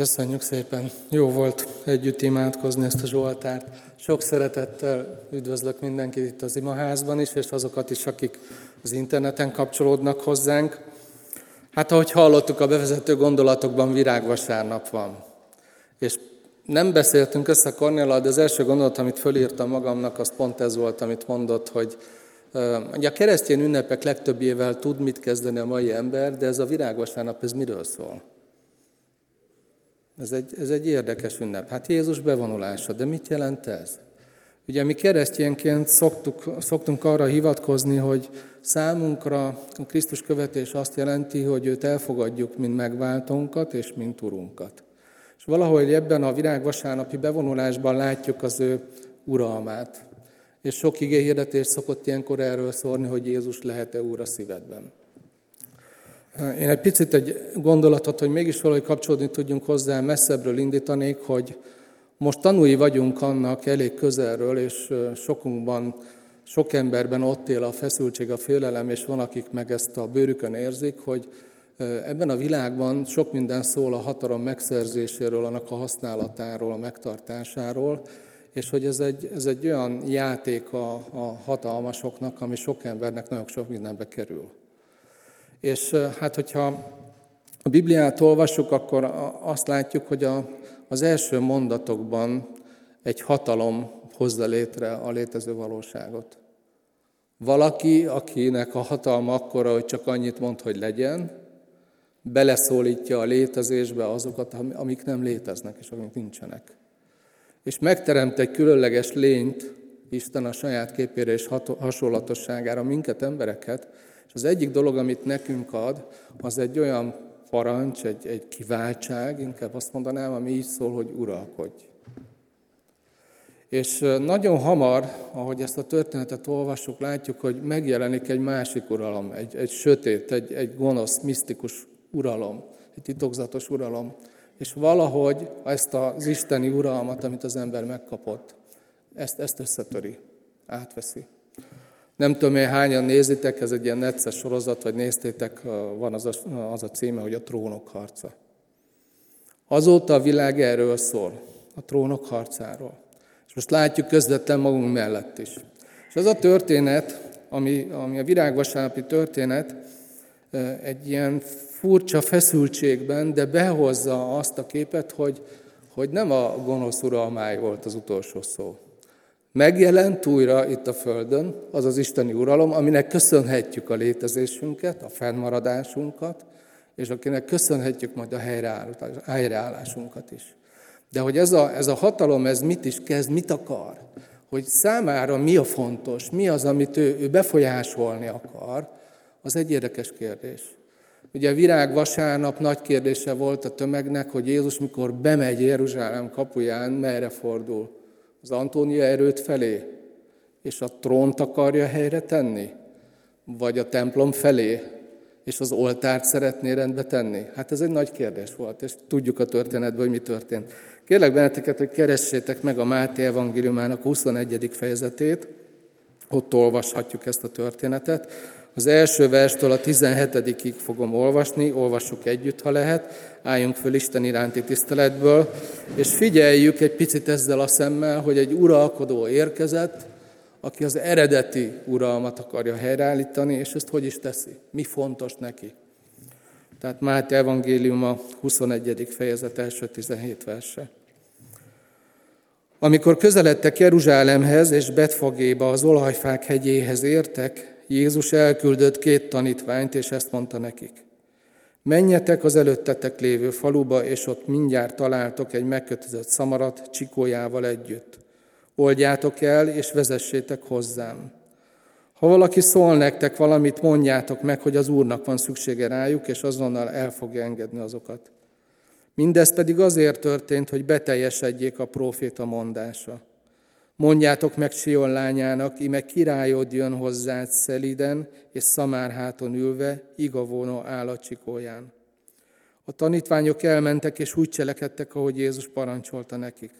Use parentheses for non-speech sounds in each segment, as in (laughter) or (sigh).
Köszönjük szépen. Jó volt együtt imádkozni ezt a Zsoltárt. Sok szeretettel üdvözlök mindenkit itt az imaházban is, és azokat is, akik az interneten kapcsolódnak hozzánk. Hát ahogy hallottuk a bevezető gondolatokban, virágvasárnap van. És nem beszéltünk össze Kornéla, de az első gondolat, amit fölírtam magamnak, az pont ez volt, amit mondott, hogy a keresztény ünnepek legtöbbjével tud mit kezdeni a mai ember, de ez a virágvasárnap, ez miről szól? Ez egy, ez egy érdekes ünnep. Hát Jézus bevonulása, de mit jelent ez? Ugye mi keresztényként szoktuk, szoktunk arra hivatkozni, hogy számunkra a Krisztus követés azt jelenti, hogy őt elfogadjuk, mint megváltónkat és mint urunkat. És valahogy ebben a virágvasárnapi bevonulásban látjuk az ő uralmát. És sok igényhirdetés szokott ilyenkor erről szólni, hogy Jézus lehet-e úr a szívedben. Én egy picit egy gondolatot, hogy mégis valahogy kapcsolódni tudjunk hozzá, messzebbről indítanék, hogy most tanúi vagyunk annak elég közelről, és sokunkban, sok emberben ott él a feszültség, a félelem, és van, akik meg ezt a bőrükön érzik, hogy ebben a világban sok minden szól a hatalom megszerzéséről, annak a használatáról, a megtartásáról, és hogy ez egy, ez egy olyan játék a, a hatalmasoknak, ami sok embernek nagyon sok mindenbe kerül. És hát, hogyha a Bibliát olvassuk, akkor azt látjuk, hogy a, az első mondatokban egy hatalom hozza létre a létező valóságot. Valaki, akinek a hatalma akkora, hogy csak annyit mond, hogy legyen, beleszólítja a létezésbe azokat, amik nem léteznek és amik nincsenek. És megteremt egy különleges lényt, Isten a saját képére és hasonlatosságára minket, embereket, és az egyik dolog, amit nekünk ad, az egy olyan parancs, egy, egy kiváltság, inkább azt mondanám, ami így szól, hogy uralkodj. És nagyon hamar, ahogy ezt a történetet olvassuk, látjuk, hogy megjelenik egy másik uralom, egy, egy sötét, egy, egy gonosz, misztikus uralom, egy titokzatos uralom. És valahogy ezt az isteni uralmat, amit az ember megkapott, ezt, ezt összetöri, átveszi. Nem tudom én hányan nézitek, ez egy ilyen necces sorozat, vagy néztétek, van az a, az a címe, hogy a trónok harca. Azóta a világ erről szól, a trónok harcáról. És most látjuk közvetlen magunk mellett is. És ez a történet, ami, ami a virágvasárnapi történet, egy ilyen furcsa feszültségben, de behozza azt a képet, hogy, hogy nem a gonosz uralmáj volt az utolsó szó, Megjelent újra itt a Földön az az isteni uralom, aminek köszönhetjük a létezésünket, a fennmaradásunkat, és akinek köszönhetjük majd a helyreállásunkat is. De hogy ez a, ez a hatalom, ez mit is kezd, mit akar, hogy számára mi a fontos, mi az, amit ő, ő befolyásolni akar, az egy érdekes kérdés. Ugye a virág vasárnap nagy kérdése volt a tömegnek, hogy Jézus mikor bemegy Jeruzsálem kapuján, merre fordul az Antónia erőt felé, és a trónt akarja helyre tenni? Vagy a templom felé, és az oltárt szeretné rendbe tenni? Hát ez egy nagy kérdés volt, és tudjuk a történetből, hogy mi történt. Kérlek benneteket, hogy keressétek meg a Máté evangéliumának 21. fejezetét, ott olvashatjuk ezt a történetet. Az első verstől a 17 fogom olvasni, olvassuk együtt, ha lehet, álljunk föl Isten iránti tiszteletből, és figyeljük egy picit ezzel a szemmel, hogy egy uralkodó érkezett, aki az eredeti uralmat akarja helyreállítani, és ezt hogy is teszi? Mi fontos neki? Tehát Máté evangéliuma 21. fejezet első 17 verse. Amikor közeledtek Jeruzsálemhez és Betfagéba, az olajfák hegyéhez értek, Jézus elküldött két tanítványt, és ezt mondta nekik. Menjetek az előttetek lévő faluba, és ott mindjárt találtok egy megkötözött szamarat csikójával együtt. Oldjátok el, és vezessétek hozzám. Ha valaki szól nektek valamit, mondjátok meg, hogy az Úrnak van szüksége rájuk, és azonnal el fogja engedni azokat. Mindez pedig azért történt, hogy beteljesedjék a próféta mondása. Mondjátok meg Sion lányának, ime királyod jön hozzád szeliden és szamárháton ülve, igavónó állatcsikóján. A tanítványok elmentek, és úgy cselekedtek, ahogy Jézus parancsolta nekik.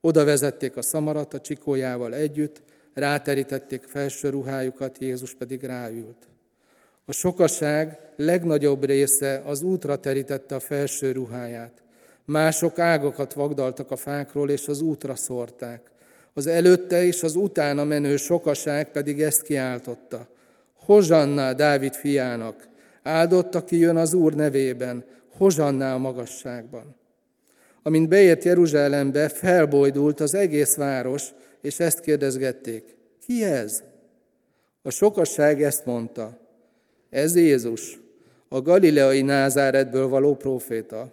Oda vezették a szamarat a csikójával együtt, ráterítették felső ruhájukat, Jézus pedig ráült. A sokaság legnagyobb része az útra terítette a felső ruháját. Mások ágakat vagdaltak a fákról, és az útra szórták. Az előtte és az utána menő sokaság pedig ezt kiáltotta. Hozsanná Dávid fiának, áldott, aki jön az Úr nevében, hozsanná a magasságban. Amint beért Jeruzsálembe, felbojdult az egész város, és ezt kérdezgették. Ki ez? A sokasság ezt mondta. Ez Jézus, a galileai Názáretből való próféta.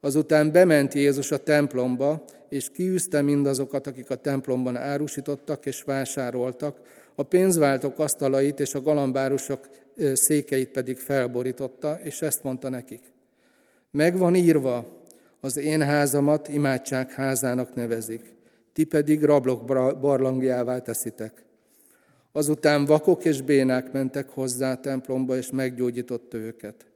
Azután bement Jézus a templomba, és kiűzte mindazokat, akik a templomban árusítottak és vásároltak, a pénzváltók asztalait és a galambárusok székeit pedig felborította, és ezt mondta nekik. Megvan írva, az én házamat imádság házának nevezik, ti pedig rablok barlangjává teszitek. Azután vakok és bénák mentek hozzá a templomba, és meggyógyította őket.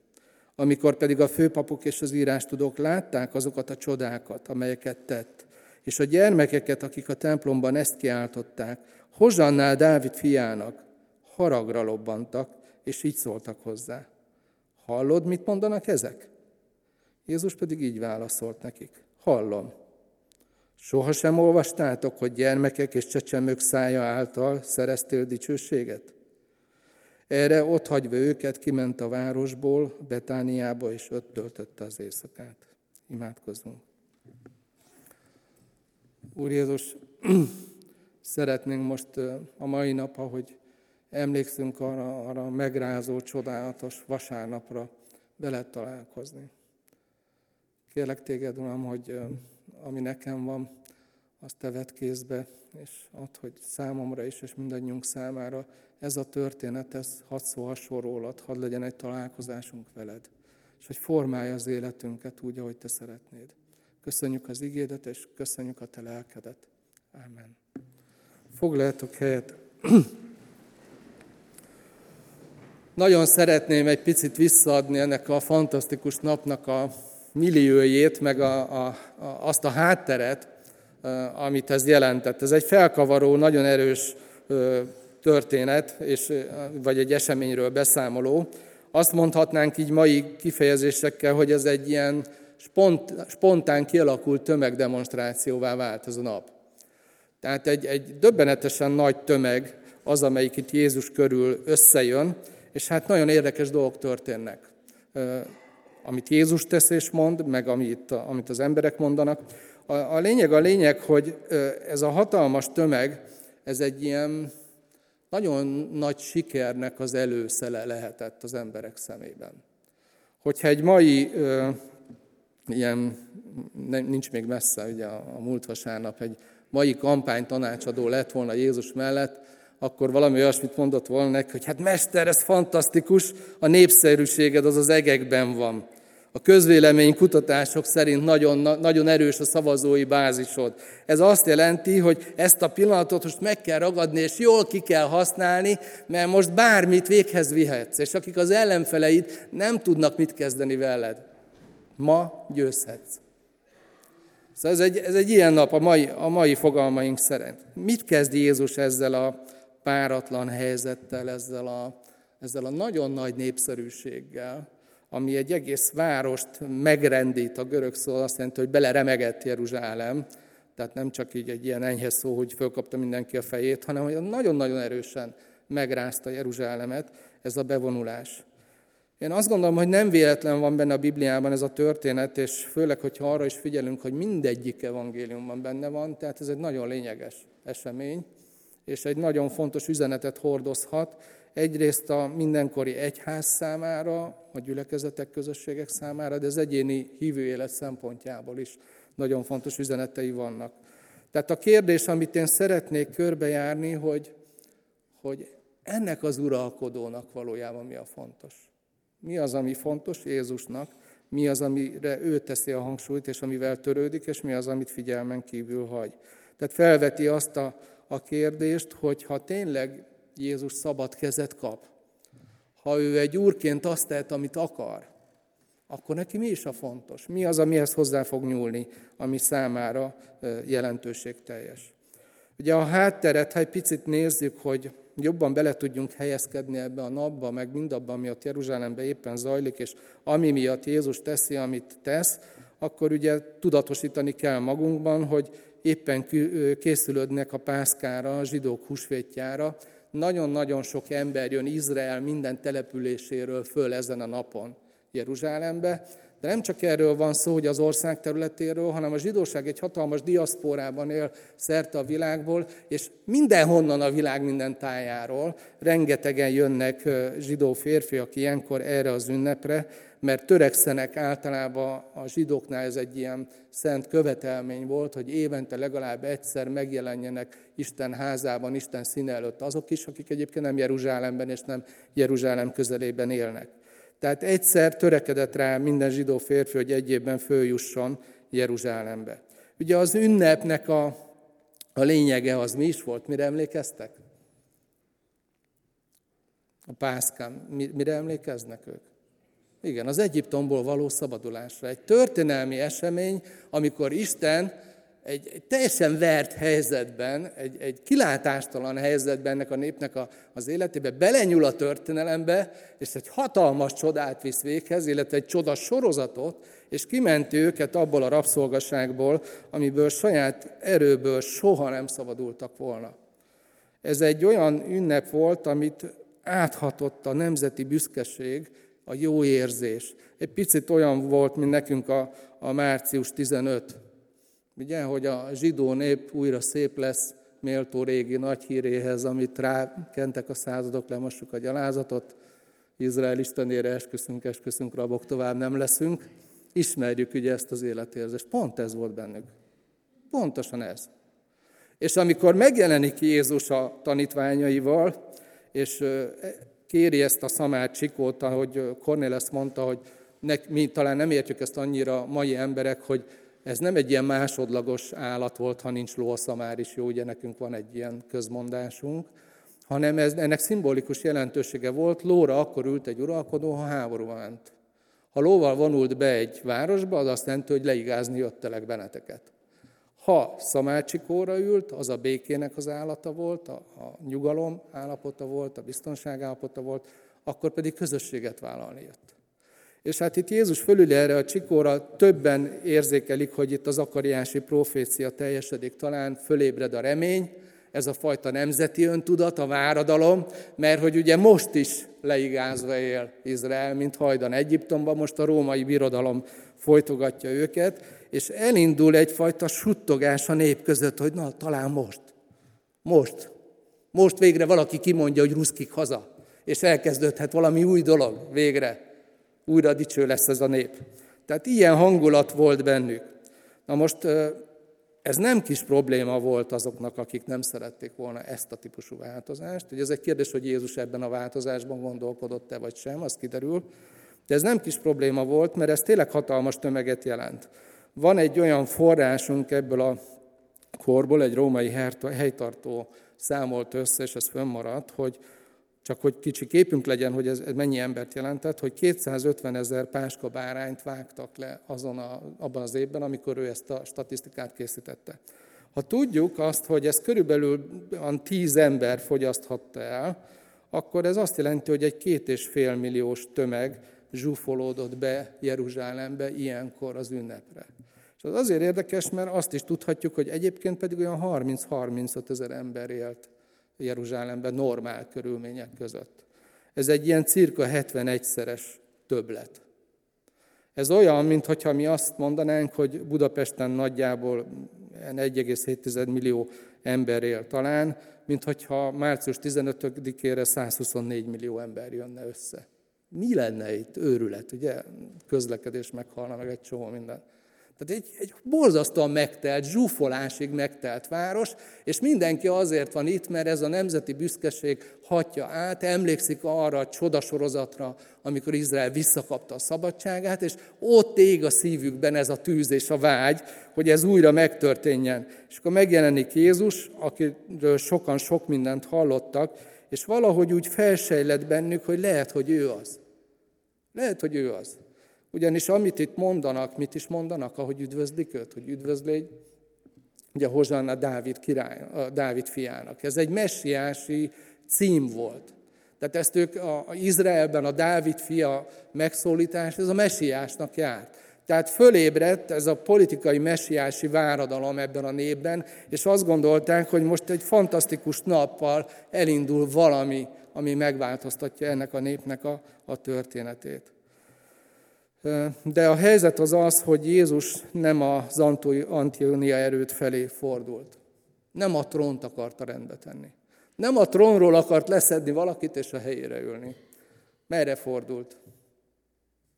Amikor pedig a főpapok és az írástudók látták azokat a csodákat, amelyeket tett, és a gyermekeket, akik a templomban ezt kiáltották, Hozsannál Dávid fiának, haragra lobbantak, és így szóltak hozzá. Hallod, mit mondanak ezek? Jézus pedig így válaszolt nekik. Hallom. Soha sem olvastátok, hogy gyermekek és csecsemők szája által szereztél dicsőséget? Erre ott hagyva őket kiment a városból, Betániába, és ott töltötte az éjszakát. Imádkozzunk. Úr Jézus, (clears throat) szeretnénk most a mai nap, ahogy emlékszünk arra, arra megrázó, csodálatos vasárnapra bele találkozni. Kérlek téged, Uram, hogy ami nekem van, azt te vedd kézbe, és add, hogy számomra is, és mindannyiunk számára ez a történet, ez hadd szólhasson rólad, hadd legyen egy találkozásunk veled, és hogy formálja az életünket úgy, ahogy te szeretnéd. Köszönjük az igédet, és köszönjük a te lelkedet. Amen. Foglaljatok helyet. (clears throat) Nagyon szeretném egy picit visszaadni ennek a fantasztikus napnak a milliójét, meg a, a, a, azt a hátteret, amit ez jelentett. Ez egy felkavaró, nagyon erős történet, és, vagy egy eseményről beszámoló. Azt mondhatnánk így mai kifejezésekkel, hogy ez egy ilyen spont, spontán kialakult tömegdemonstrációvá vált ez a nap. Tehát egy, egy döbbenetesen nagy tömeg az, amelyik itt Jézus körül összejön, és hát nagyon érdekes dolgok történnek. Amit Jézus tesz és mond, meg amit, amit az emberek mondanak. A, a lényeg a lényeg, hogy ez a hatalmas tömeg, ez egy ilyen nagyon nagy sikernek az előszele lehetett az emberek szemében. Hogyha egy mai ilyen, nincs még messze, ugye a, a múlt vasárnap egy mai kampány tanácsadó lett volna Jézus mellett, akkor valami olyasmit mondott volna neki, hogy hát mester, ez fantasztikus, a népszerűséged az az egekben van. A közvélemény kutatások szerint nagyon, nagyon erős a szavazói bázisod. Ez azt jelenti, hogy ezt a pillanatot most meg kell ragadni, és jól ki kell használni, mert most bármit véghez vihetsz. És akik az ellenfeleid nem tudnak mit kezdeni veled. Ma győzhetsz. Szóval ez egy, ez egy ilyen nap a mai, a mai fogalmaink szerint. Mit kezd Jézus ezzel a páratlan helyzettel, ezzel a, ezzel a nagyon nagy népszerűséggel, ami egy egész várost megrendít, a görög szó azt jelenti, hogy beleremegett Jeruzsálem, tehát nem csak így egy ilyen enyhe szó, hogy fölkapta mindenki a fejét, hanem hogy nagyon-nagyon erősen megrázta Jeruzsálemet ez a bevonulás. Én azt gondolom, hogy nem véletlen van benne a Bibliában ez a történet, és főleg, hogyha arra is figyelünk, hogy mindegyik evangéliumban benne van, tehát ez egy nagyon lényeges esemény, és egy nagyon fontos üzenetet hordozhat, egyrészt a mindenkori egyház számára, a gyülekezetek, közösségek számára, de az egyéni hívő élet szempontjából is nagyon fontos üzenetei vannak. Tehát a kérdés, amit én szeretnék körbejárni, hogy, hogy ennek az uralkodónak valójában mi a fontos. Mi az, ami fontos Jézusnak, mi az, amire ő teszi a hangsúlyt, és amivel törődik, és mi az, amit figyelmen kívül hagy. Tehát felveti azt a, a kérdést, hogy ha tényleg Jézus szabad kezet kap, ha ő egy úrként azt tehet, amit akar, akkor neki mi is a fontos? Mi az, amihez hozzá fog nyúlni, ami számára jelentőségteljes? Ugye a hátteret, ha egy picit nézzük, hogy jobban bele tudjunk helyezkedni ebbe a napba, meg mindabban, ami ott Jeruzsálemben éppen zajlik, és ami miatt Jézus teszi, amit tesz, akkor ugye tudatosítani kell magunkban, hogy éppen készülődnek a pászkára, a zsidók húsvétjára. Nagyon-nagyon sok ember jön Izrael minden településéről föl ezen a napon Jeruzsálembe, de nem csak erről van szó, hogy az ország területéről, hanem a zsidóság egy hatalmas diaszporában él szerte a világból, és mindenhonnan a világ minden tájáról rengetegen jönnek zsidó férfiak ilyenkor erre az ünnepre, mert törekszenek általában a zsidóknál ez egy ilyen szent követelmény volt, hogy évente legalább egyszer megjelenjenek Isten házában, Isten színe előtt azok is, akik egyébként nem Jeruzsálemben és nem Jeruzsálem közelében élnek. Tehát egyszer törekedett rá minden zsidó férfi, hogy egy évben följusson Jeruzsálembe. Ugye az ünnepnek a, a lényege az mi is volt? Mire emlékeztek? A pászkán. Mire emlékeznek ők? Igen, az Egyiptomból való szabadulásra. Egy történelmi esemény, amikor Isten egy, egy teljesen vert helyzetben, egy, egy kilátástalan helyzetben ennek a népnek a, az életébe belenyúl a történelembe, és egy hatalmas csodát visz véghez, illetve egy csoda sorozatot, és kimenti őket abból a rabszolgaságból, amiből saját erőből soha nem szabadultak volna. Ez egy olyan ünnep volt, amit áthatott a nemzeti büszkeség, a jó érzés. Egy picit olyan volt, mint nekünk a, a március 15 Ugye, hogy a zsidó nép újra szép lesz, méltó régi nagy híréhez, amit rákentek a századok, lemossuk a gyalázatot, Izrael istenére esküszünk, esküszünk, rabok tovább nem leszünk. Ismerjük ugye ezt az életérzést. Pont ez volt bennük. Pontosan ez. És amikor megjelenik Jézus a tanítványaival, és kéri ezt a szamát csikót, ahogy Cornéles mondta, hogy mi talán nem értjük ezt annyira mai emberek, hogy ez nem egy ilyen másodlagos állat volt, ha nincs ló, a is jó, ugye nekünk van egy ilyen közmondásunk, hanem ez, ennek szimbolikus jelentősége volt, lóra akkor ült egy uralkodó, ha háború ment. Ha lóval vonult be egy városba, az azt jelenti, hogy leigázni jöttelek benneteket. Ha szamácsikóra ült, az a békének az állata volt, a, a nyugalom állapota volt, a biztonság állapota volt, akkor pedig közösséget vállalni jött. És hát itt Jézus fölül erre a csikóra többen érzékelik, hogy itt az akariási profécia teljesedik, talán fölébred a remény, ez a fajta nemzeti öntudat, a váradalom, mert hogy ugye most is leigázva él Izrael, mint hajdan Egyiptomban, most a római birodalom folytogatja őket, és elindul egyfajta suttogás a nép között, hogy na, talán most, most, most végre valaki kimondja, hogy ruszkik haza, és elkezdődhet valami új dolog végre újra dicső lesz ez a nép. Tehát ilyen hangulat volt bennük. Na most ez nem kis probléma volt azoknak, akik nem szerették volna ezt a típusú változást. Ugye ez egy kérdés, hogy Jézus ebben a változásban gondolkodott-e vagy sem, az kiderül. De ez nem kis probléma volt, mert ez tényleg hatalmas tömeget jelent. Van egy olyan forrásunk ebből a korból, egy római helytartó számolt össze, és ez fönnmaradt, hogy csak hogy kicsi képünk legyen, hogy ez, mennyi embert jelentett, hogy 250 ezer páska bárányt vágtak le azon a, abban az évben, amikor ő ezt a statisztikát készítette. Ha tudjuk azt, hogy ez körülbelül 10 ember fogyaszthatta el, akkor ez azt jelenti, hogy egy két és fél milliós tömeg zsúfolódott be Jeruzsálembe ilyenkor az ünnepre. És az azért érdekes, mert azt is tudhatjuk, hogy egyébként pedig olyan 30-35 ezer ember élt Jeruzsálemben normál körülmények között. Ez egy ilyen cirka 71-szeres többlet. Ez olyan, mintha mi azt mondanánk, hogy Budapesten nagyjából 1,7 millió ember él talán, mint hogyha március 15-ére 124 millió ember jönne össze. Mi lenne itt őrület, ugye? Közlekedés meghalna meg egy csomó minden. Tehát egy, egy borzasztóan megtelt, zsúfolásig megtelt város, és mindenki azért van itt, mert ez a nemzeti büszkeség hatja át, emlékszik arra a csodasorozatra, amikor Izrael visszakapta a szabadságát, és ott ég a szívükben ez a tűz és a vágy, hogy ez újra megtörténjen. És akkor megjelenik Jézus, akiről sokan sok mindent hallottak, és valahogy úgy felsejlett bennük, hogy lehet, hogy ő az. Lehet, hogy ő az. Ugyanis amit itt mondanak, mit is mondanak, ahogy üdvözlik őt, hogy üdvözlégy, ugye Hozsanna Dávid, király, a Dávid fiának. Ez egy messiási cím volt. Tehát ezt ők a, a Izraelben a Dávid fia megszólítás, ez a messiásnak járt. Tehát fölébredt ez a politikai messiási váradalom ebben a népben, és azt gondolták, hogy most egy fantasztikus nappal elindul valami, ami megváltoztatja ennek a népnek a, a történetét. De a helyzet az az, hogy Jézus nem az Antónia erőt felé fordult. Nem a trónt akarta rendbe tenni. Nem a trónról akart leszedni valakit és a helyére ülni. Merre fordult?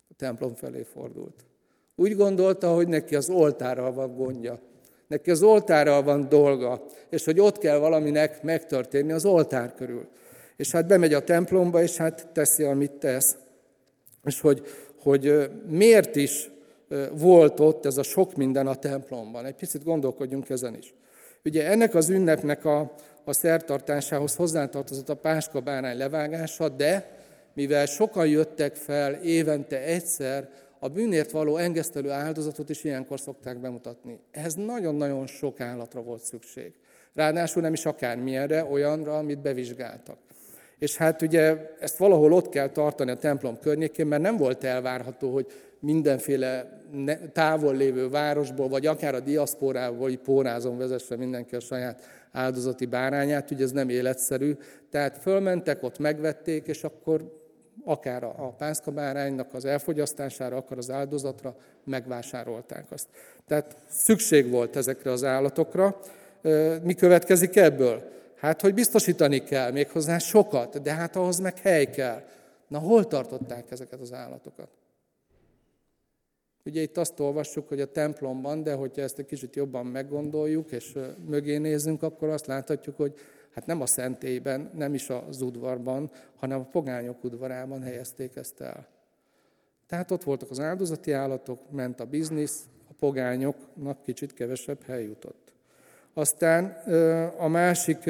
A templom felé fordult. Úgy gondolta, hogy neki az oltárral van gondja. Neki az oltárral van dolga, és hogy ott kell valaminek megtörténni az oltár körül. És hát bemegy a templomba, és hát teszi, amit tesz. És hogy, hogy miért is volt ott ez a sok minden a templomban. Egy picit gondolkodjunk ezen is. Ugye ennek az ünnepnek a, a szertartásához hozzátartozott a páska bárány levágása, de mivel sokan jöttek fel évente egyszer, a bűnért való engesztelő áldozatot is ilyenkor szokták bemutatni. Ez nagyon-nagyon sok állatra volt szükség. Ráadásul nem is akármilyenre, olyanra, amit bevizsgáltak. És hát ugye ezt valahol ott kell tartani a templom környékén, mert nem volt elvárható, hogy mindenféle távol lévő városból, vagy akár a diaszporából, vagy pórázon vezesse mindenki a saját áldozati bárányát, ugye ez nem életszerű. Tehát fölmentek, ott megvették, és akkor akár a pászkabáránynak az elfogyasztására, akár az áldozatra megvásárolták azt. Tehát szükség volt ezekre az állatokra. Mi következik ebből? Hát, hogy biztosítani kell méghozzá sokat, de hát ahhoz meg hely kell. Na, hol tartották ezeket az állatokat? Ugye itt azt olvassuk, hogy a templomban, de hogyha ezt egy kicsit jobban meggondoljuk, és mögé nézünk, akkor azt láthatjuk, hogy hát nem a szentélyben, nem is az udvarban, hanem a pogányok udvarában helyezték ezt el. Tehát ott voltak az áldozati állatok, ment a biznisz, a pogányoknak kicsit kevesebb hely jutott. Aztán a másik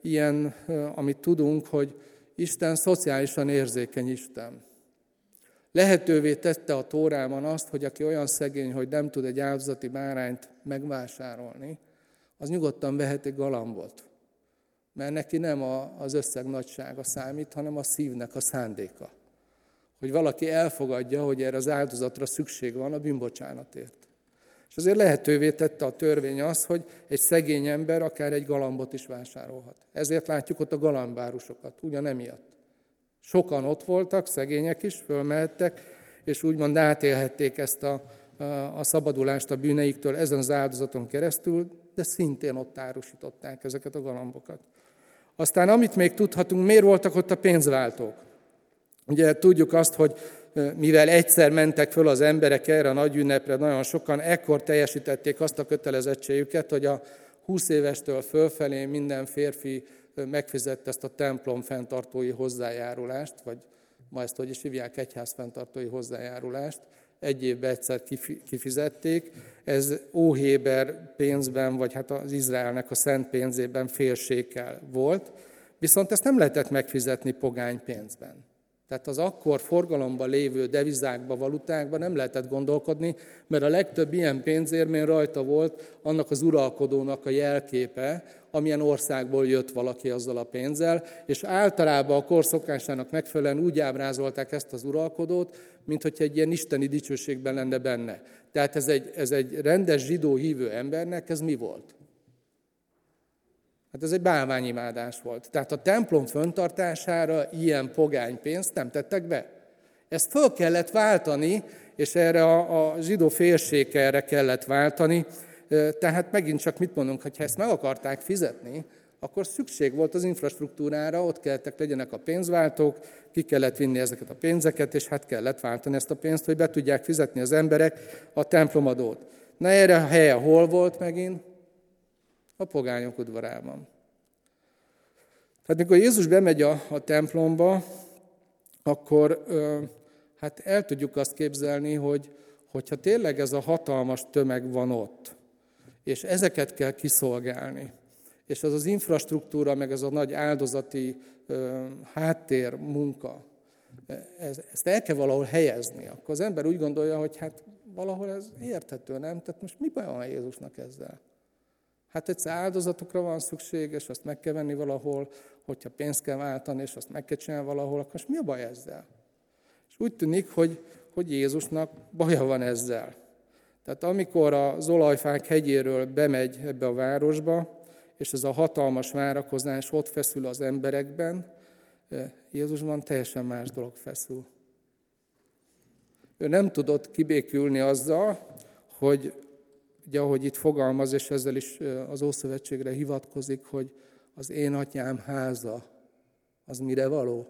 ilyen, amit tudunk, hogy Isten szociálisan érzékeny Isten. Lehetővé tette a Tórában azt, hogy aki olyan szegény, hogy nem tud egy áldozati bárányt megvásárolni, az nyugodtan vehet egy galambot. Mert neki nem az összeg nagysága számít, hanem a szívnek a szándéka. Hogy valaki elfogadja, hogy erre az áldozatra szükség van a bűnbocsánatért. És azért lehetővé tette a törvény az, hogy egy szegény ember akár egy galambot is vásárolhat. Ezért látjuk ott a galambárusokat, ugyan emiatt. Sokan ott voltak, szegények is, fölmehettek, és úgymond átélhették ezt a, a, a szabadulást a bűneiktől ezen az áldozaton keresztül, de szintén ott árusították ezeket a galambokat. Aztán amit még tudhatunk, miért voltak ott a pénzváltók? Ugye tudjuk azt, hogy mivel egyszer mentek föl az emberek erre a nagy ünnepre, nagyon sokan, ekkor teljesítették azt a kötelezettségüket, hogy a 20 évestől fölfelé minden férfi megfizette ezt a templom fenntartói hozzájárulást, vagy ma ezt hogy is hívják, egyház fenntartói hozzájárulást, egy évben egyszer kifizették. Ez óhéber pénzben, vagy hát az Izraelnek a szent pénzében félsékel volt, viszont ezt nem lehetett megfizetni pogány pénzben. Tehát az akkor forgalomban lévő devizákba, valutákba nem lehetett gondolkodni, mert a legtöbb ilyen pénzérmény rajta volt annak az uralkodónak a jelképe, amilyen országból jött valaki azzal a pénzzel, és általában a korszokásának megfelelően úgy ábrázolták ezt az uralkodót, mint hogyha egy ilyen isteni dicsőségben lenne benne. Tehát ez egy, ez egy rendes zsidó hívő embernek, ez mi volt? Hát ez egy bálványimádás volt. Tehát a templom föntartására ilyen pogány pénzt nem tettek be. Ezt föl kellett váltani, és erre a, a zsidó félség erre kellett váltani. Tehát megint csak mit mondunk, hogy ha ezt meg akarták fizetni, akkor szükség volt az infrastruktúrára, ott kellett legyenek a pénzváltók, ki kellett vinni ezeket a pénzeket, és hát kellett váltani ezt a pénzt, hogy be tudják fizetni az emberek a templomadót. Na erre a helye hol volt megint? A pogányok udvarában. Tehát mikor Jézus bemegy a, a templomba, akkor hát el tudjuk azt képzelni, hogy hogyha tényleg ez a hatalmas tömeg van ott, és ezeket kell kiszolgálni, és az az infrastruktúra, meg ez a nagy áldozati ö, háttér munka, ez, ezt el kell valahol helyezni, akkor az ember úgy gondolja, hogy hát valahol ez érthető, nem? Tehát most mi baj van Jézusnak ezzel? Hát egyszer áldozatokra van szükség, és azt meg kell venni valahol, hogyha pénzt kell váltani, és azt meg kell csinálni valahol, akkor most mi a baj ezzel? És úgy tűnik, hogy, hogy Jézusnak baja van ezzel. Tehát amikor az olajfák hegyéről bemegy ebbe a városba, és ez a hatalmas várakozás ott feszül az emberekben, eh, Jézusban teljesen más dolog feszül. Ő nem tudott kibékülni azzal, hogy ugye ahogy itt fogalmaz, és ezzel is az Ószövetségre hivatkozik, hogy az én atyám háza, az mire való?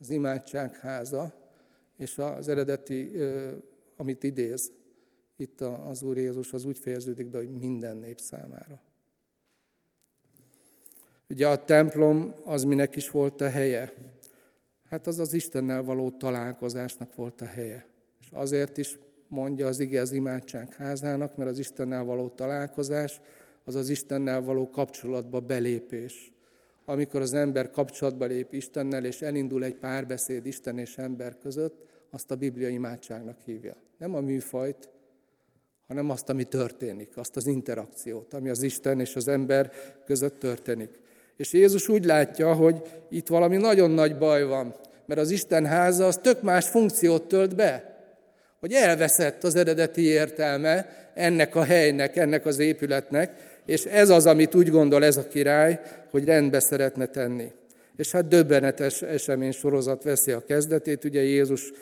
Az imádság háza, és az eredeti, amit idéz, itt az Úr Jézus az úgy fejeződik be, hogy minden nép számára. Ugye a templom az minek is volt a helye? Hát az az Istennel való találkozásnak volt a helye. És azért is mondja az ige az imádság házának, mert az Istennel való találkozás, az az Istennel való kapcsolatba belépés. Amikor az ember kapcsolatba lép Istennel, és elindul egy párbeszéd Isten és ember között, azt a Biblia imádságnak hívja. Nem a műfajt, hanem azt, ami történik, azt az interakciót, ami az Isten és az ember között történik. És Jézus úgy látja, hogy itt valami nagyon nagy baj van, mert az Isten háza az tök más funkciót tölt be, hogy elveszett az eredeti értelme ennek a helynek, ennek az épületnek, és ez az, amit úgy gondol ez a király, hogy rendbe szeretne tenni. És hát döbbenetes esemény sorozat veszi a kezdetét, ugye Jézus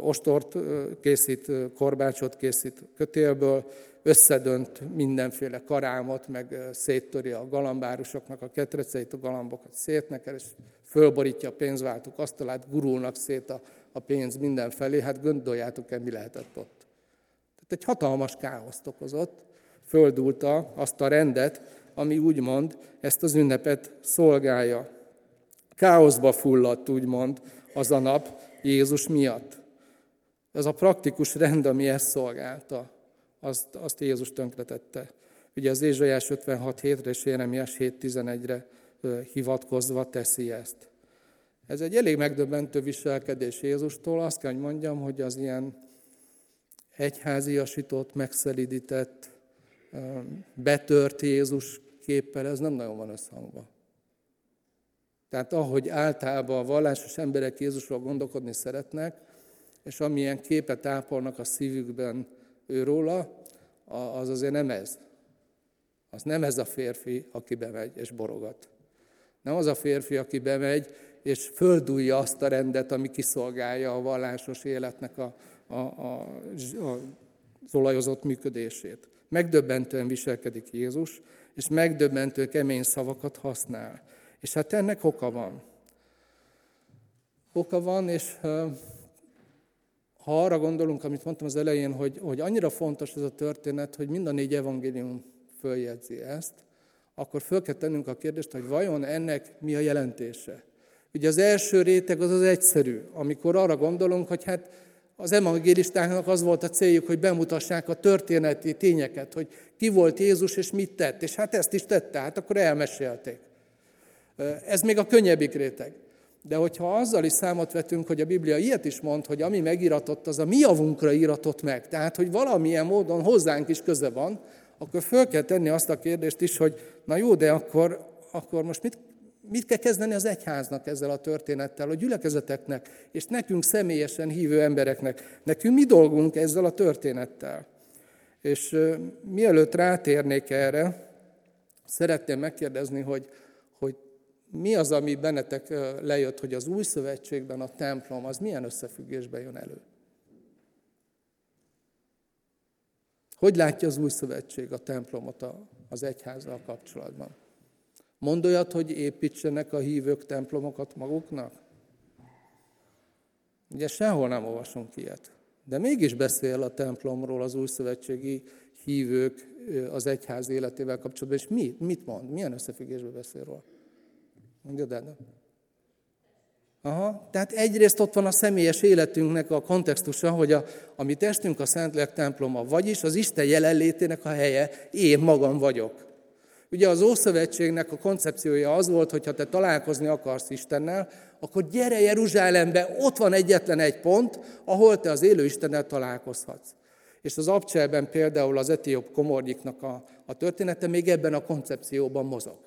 ostort készít, korbácsot készít kötélből, összedönt mindenféle karámot, meg széttöri a galambárusoknak a ketreceit, a galambokat szétnekel, és fölborítja a pénzváltók asztalát, gurulnak szét a, a pénz mindenfelé, hát gondoljátok-e, mi lehetett ott. Tehát egy hatalmas káoszt okozott, földulta azt a rendet, ami úgymond ezt az ünnepet szolgálja. Káoszba fulladt, úgymond, az a nap Jézus miatt. Ez a praktikus rend, ami ezt szolgálta azt, azt Jézus tönkretette. Ugye az Ézsaiás 56 hétre és Jeremiás 7.11-re hivatkozva teszi ezt. Ez egy elég megdöbbentő viselkedés Jézustól. Azt kell, hogy mondjam, hogy az ilyen egyháziasított, megszelidített, betört Jézus képpel, ez nem nagyon van összhangban. Tehát ahogy általában a vallásos emberek Jézusról gondolkodni szeretnek, és amilyen képet ápolnak a szívükben őróla, az azért nem ez. Az nem ez a férfi, aki bemegy és borogat. Nem az a férfi, aki bemegy és földújja azt a rendet, ami kiszolgálja a vallásos életnek a, a, a, a, az olajozott működését. Megdöbbentően viselkedik Jézus, és megdöbbentő kemény szavakat használ. És hát ennek oka van. Oka van, és ha arra gondolunk, amit mondtam az elején, hogy, hogy annyira fontos ez a történet, hogy mind a négy evangélium följegyzi ezt, akkor föl kell tennünk a kérdést, hogy vajon ennek mi a jelentése. Ugye az első réteg az az egyszerű, amikor arra gondolunk, hogy hát az evangélistáknak az volt a céljuk, hogy bemutassák a történeti tényeket, hogy ki volt Jézus és mit tett, és hát ezt is tette, hát akkor elmesélték. Ez még a könnyebbik réteg. De hogyha azzal is számot vetünk, hogy a Biblia ilyet is mond, hogy ami megiratott, az a mi javunkra iratott meg, tehát hogy valamilyen módon hozzánk is köze van, akkor föl kell tenni azt a kérdést is, hogy na jó, de akkor, akkor most mit, mit kell kezdeni az egyháznak ezzel a történettel, a gyülekezeteknek, és nekünk személyesen hívő embereknek. Nekünk mi dolgunk ezzel a történettel? És mielőtt rátérnék erre, szeretném megkérdezni, hogy mi az, ami bennetek lejött, hogy az új szövetségben a templom az milyen összefüggésben jön elő? Hogy látja az új szövetség a templomot az egyházzal kapcsolatban? Mond olyat, hogy építsenek a hívők templomokat maguknak? Ugye sehol nem olvasunk ilyet. De mégis beszél a templomról az új szövetségi hívők az egyház életével kapcsolatban, és mi, mit mond? Milyen összefüggésben beszél róla? Mondjad el. Aha, tehát egyrészt ott van a személyes életünknek a kontextusa, hogy a, a mi testünk a Szentlélek temploma, vagyis az Isten jelenlétének a helye, én magam vagyok. Ugye az Ószövetségnek a koncepciója az volt, hogy ha te találkozni akarsz Istennel, akkor gyere Jeruzsálembe, ott van egyetlen egy pont, ahol te az élő Istennel találkozhatsz. És az Abcselben például az etióp komornyiknak a, a története még ebben a koncepcióban mozog.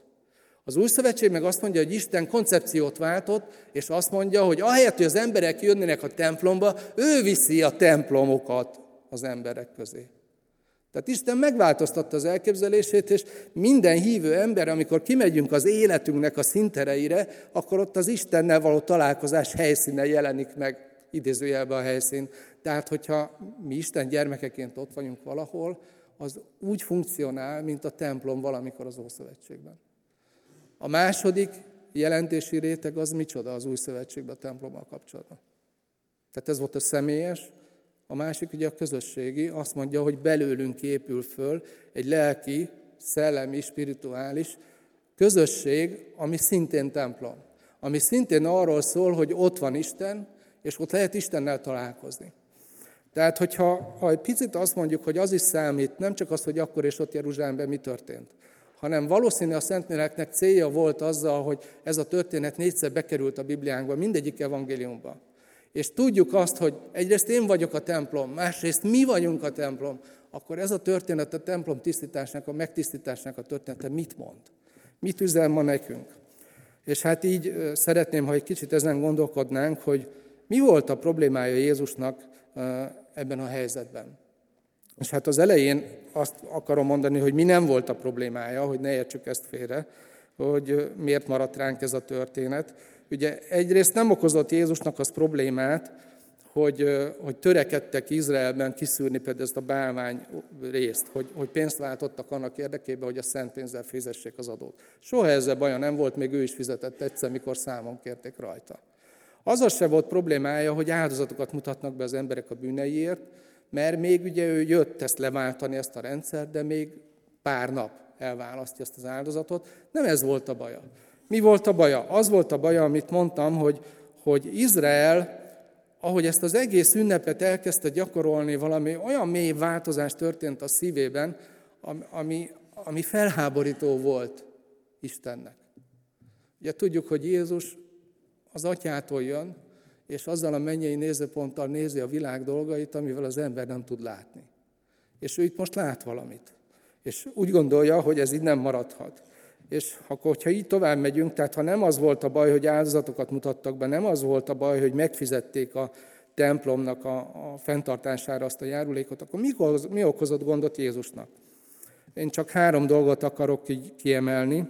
Az új szövetség meg azt mondja, hogy Isten koncepciót váltott, és azt mondja, hogy ahelyett, hogy az emberek jönnének a templomba, ő viszi a templomokat az emberek közé. Tehát Isten megváltoztatta az elképzelését, és minden hívő ember, amikor kimegyünk az életünknek a szintereire, akkor ott az Istennel való találkozás helyszíne jelenik meg, idézőjelben a helyszín. Tehát, hogyha mi Isten gyermekeként ott vagyunk valahol, az úgy funkcionál, mint a templom valamikor az Ószövetségben. A második jelentési réteg az micsoda az új szövetségben a templommal kapcsolatban. Tehát ez volt a személyes, a másik ugye a közösségi, azt mondja, hogy belőlünk épül föl egy lelki, szellemi, spirituális közösség, ami szintén templom. Ami szintén arról szól, hogy ott van Isten, és ott lehet Istennel találkozni. Tehát, hogyha ha egy picit azt mondjuk, hogy az is számít, nem csak az, hogy akkor és ott Jeruzsálemben mi történt, hanem valószínű a Szentléleknek célja volt azzal, hogy ez a történet négyszer bekerült a Bibliánkba, mindegyik evangéliumba. És tudjuk azt, hogy egyrészt én vagyok a templom, másrészt mi vagyunk a templom, akkor ez a történet a templom tisztításnak, a megtisztításnak a története mit mond? Mit üzen ma nekünk? És hát így szeretném, ha egy kicsit ezen gondolkodnánk, hogy mi volt a problémája Jézusnak ebben a helyzetben. És hát az elején azt akarom mondani, hogy mi nem volt a problémája, hogy ne értsük ezt félre, hogy miért maradt ránk ez a történet. Ugye egyrészt nem okozott Jézusnak az problémát, hogy, hogy törekedtek Izraelben kiszűrni például ezt a bálvány részt, hogy, hogy pénzt váltottak annak érdekében, hogy a szent pénzzel fizessék az adót. Soha ezzel baja nem volt, még ő is fizetett egyszer, mikor számon kérték rajta. Az se volt problémája, hogy áldozatokat mutatnak be az emberek a bűneiért, mert még ugye ő jött ezt leváltani, ezt a rendszert, de még pár nap elválasztja ezt az áldozatot. Nem ez volt a baja. Mi volt a baja? Az volt a baja, amit mondtam, hogy, hogy Izrael, ahogy ezt az egész ünnepet elkezdte gyakorolni, valami olyan mély változás történt a szívében, ami, ami felháborító volt Istennek. Ugye tudjuk, hogy Jézus az atyától jön, és azzal a mennyei nézőponttal nézi a világ dolgait, amivel az ember nem tud látni. És ő itt most lát valamit. És úgy gondolja, hogy ez így nem maradhat. És akkor, hogyha így tovább megyünk, tehát ha nem az volt a baj, hogy áldozatokat mutattak be, nem az volt a baj, hogy megfizették a templomnak a, a fenntartására azt a járulékot, akkor mi, mi okozott gondot Jézusnak? Én csak három dolgot akarok így kiemelni,